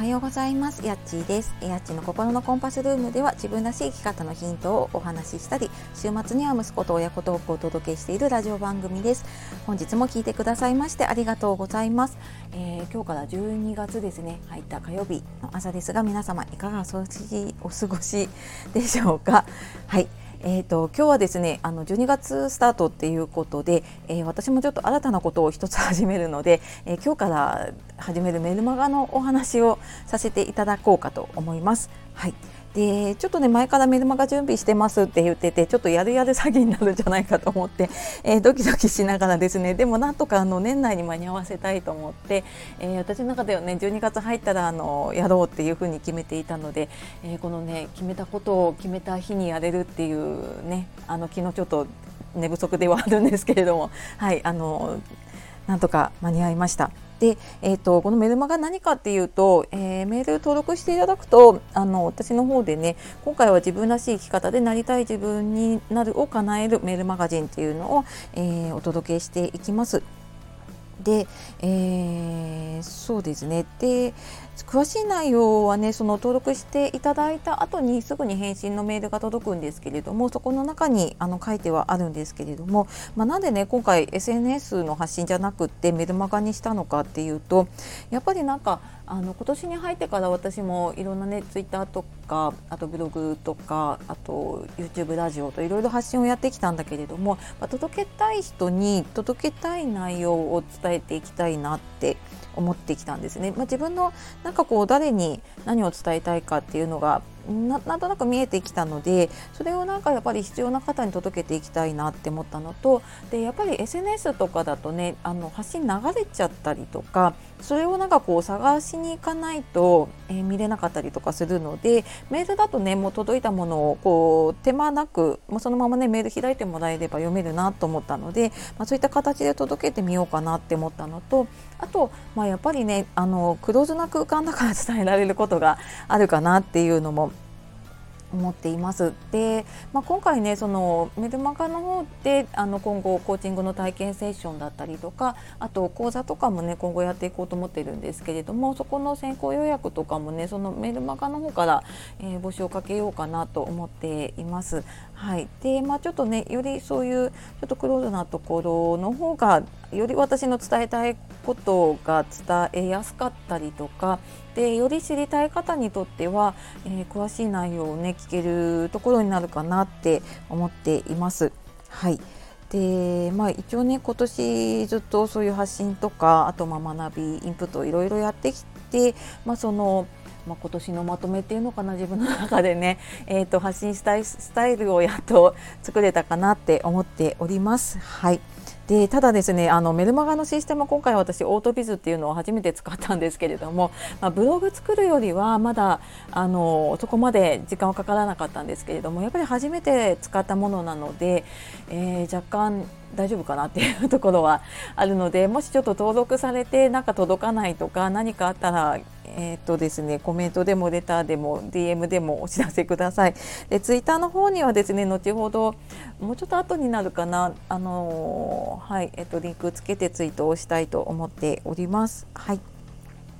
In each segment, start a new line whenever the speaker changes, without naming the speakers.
はようございます。やっちーです。やっちの心のコンパスルームでは自分らしい生き方のヒントをお話ししたり週末には息子と親子トークをお届けしているラジオ番組です。本日も聞いてくださいましてありがとうございます、えー、今日から12月ですね。入った火曜日の朝ですが皆様いかがお過ごしでしょうか？はい。えーと、今日はですねあの12月スタートっていうことで、えー、私もちょっと新たなことを一つ始めるので、えー、今日から始めるメルマガのお話をさせていただこうかと思います。はいでちょっとね前からメルマガ準備してますって言っててちょっとやるやる詐欺になるんじゃないかと思って、えー、ドキドキしながらですねでもなんとかあの年内に間に合わせたいと思って、えー、私の中ではね12月入ったらあのやろうっていうふうに決めていたので、えー、このね決めたことを決めた日にやれるっていうねあの昨日ちょっと寝不足ではあるんですけれどもはいあのなんとか間に合いました。で、えーと、このメルマガ何かっていうと、えー、メール登録していただくとあの私の方でね今回は自分らしい生き方でなりたい自分になるを叶えるメールマガジンっていうのを、えー、お届けしていきます。で、えー、そうですね。で詳しい内容はねその登録していただいた後にすぐに返信のメールが届くんですけれどもそこの中にあの書いてはあるんですけれども、まあ、なんでね今回 SNS の発信じゃなくってメルマガにしたのかっていうとやっぱりなんかあの今年に入ってから私もいろんなねツイッターとかあとブログとかあと YouTube ラジオといろいろ発信をやってきたんだけれども、まあ、届けたい人に届けたい内容を伝えていきたいなって思ってきたんですね。まあ、自分のなんかこう誰に何を伝えたいかっていうのがなんとなく見えてきたのでそれをなんかやっぱり必要な方に届けていきたいなって思ったのとでやっぱり SNS とかだとねあの発信流れちゃったりとかそれをなんかこう探しに行かないと、えー、見れなかったりとかするのでメールだとねもう届いたものをこう手間なく、まあ、そのままねメール開いてもらえれば読めるなと思ったので、まあ、そういった形で届けてみようかなって思ったのとあと、まあ、やっぱりねあのクローズな空間だから伝えられることがあるかなっていうのも思っています。で、まあ、今回ねそのメルマガの方であの今後コーチングの体験セッションだったりとかあと講座とかもね今後やっていこうと思ってるんですけれどもそこの先行予約とかもねそのメルマガの方から、えー、募集をかけようかなと思っています。はい、でまあちょっとねよりそういうちょっとクローズなところの方がより私の伝えたいことが伝えやすかったりとかでより知りたい方にとっては、えー、詳しい内容をね聞けるところになるかなって思っています。はいでまあ、一応ね今年ずっとそういう発信とかあとまあ学びインプットいろいろやってきて、まあ、そのまあ、今年のまとめっていうのかな自分の中でね、えーと、発信したいスタイルをやっと作れたかなって思っております。はいでただですねあのメルマガのシステム今回私オートビズっていうのを初めて使ったんですけれども、まあ、ブログ作るよりはまだあのそこまで時間はかからなかったんですけれどもやっぱり初めて使ったものなので、えー、若干大丈夫かなっていうところはあるのでもしちょっと登録されてなんか届かないとか何かあったらえーとですね、コメントでもレターでも DM でもお知らせください。でツイッターの方にはですね後ほどもうちょっと後になるかなあのー、はいえっ、ー、とリンクつけてツイートをしたいと思っております。はい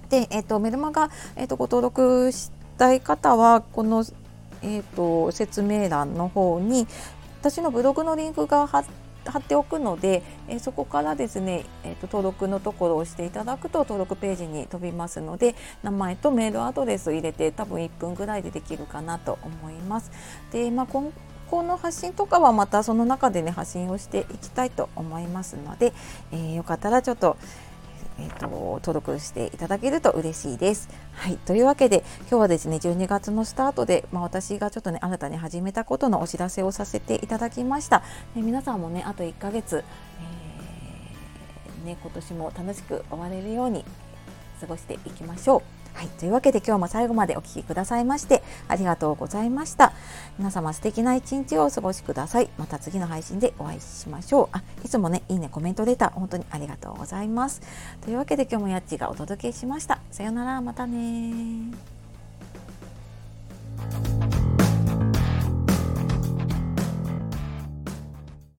で、えーと、メルマガ、えーと、ご登録したい方はこの、えーと説明欄の方に私のブログのリンクが貼って貼っておくので、えー、そこからですね、えーと、登録のところを押していただくと登録ページに飛びますので名前とメールアドレスを入れて多分1分ぐらいでできるかなと思います。で、まあ、今後の発信とかはまたその中でね発信をしていきたいと思いますので、えー、よかったらちょっとえーと、登録していただけると嬉しいです。はい、というわけで今日はですね12月のスタートで、まあ、私がちょっとね新たに始めたことのお知らせをさせていただきました。で皆さんもねあと1ヶ月、えー、ね、今年も楽しく終われるように過ごしていきましょう。はい、というわけで今日も最後までお聴きくださいましてありがとうございました。皆様素敵な一日をお過ごしください。また次の配信でお会いしましょう。あ、いつもね、いいね、コメントレター本当にありがとうございます。というわけで今日もやっちがお届けしました。さようなら、またね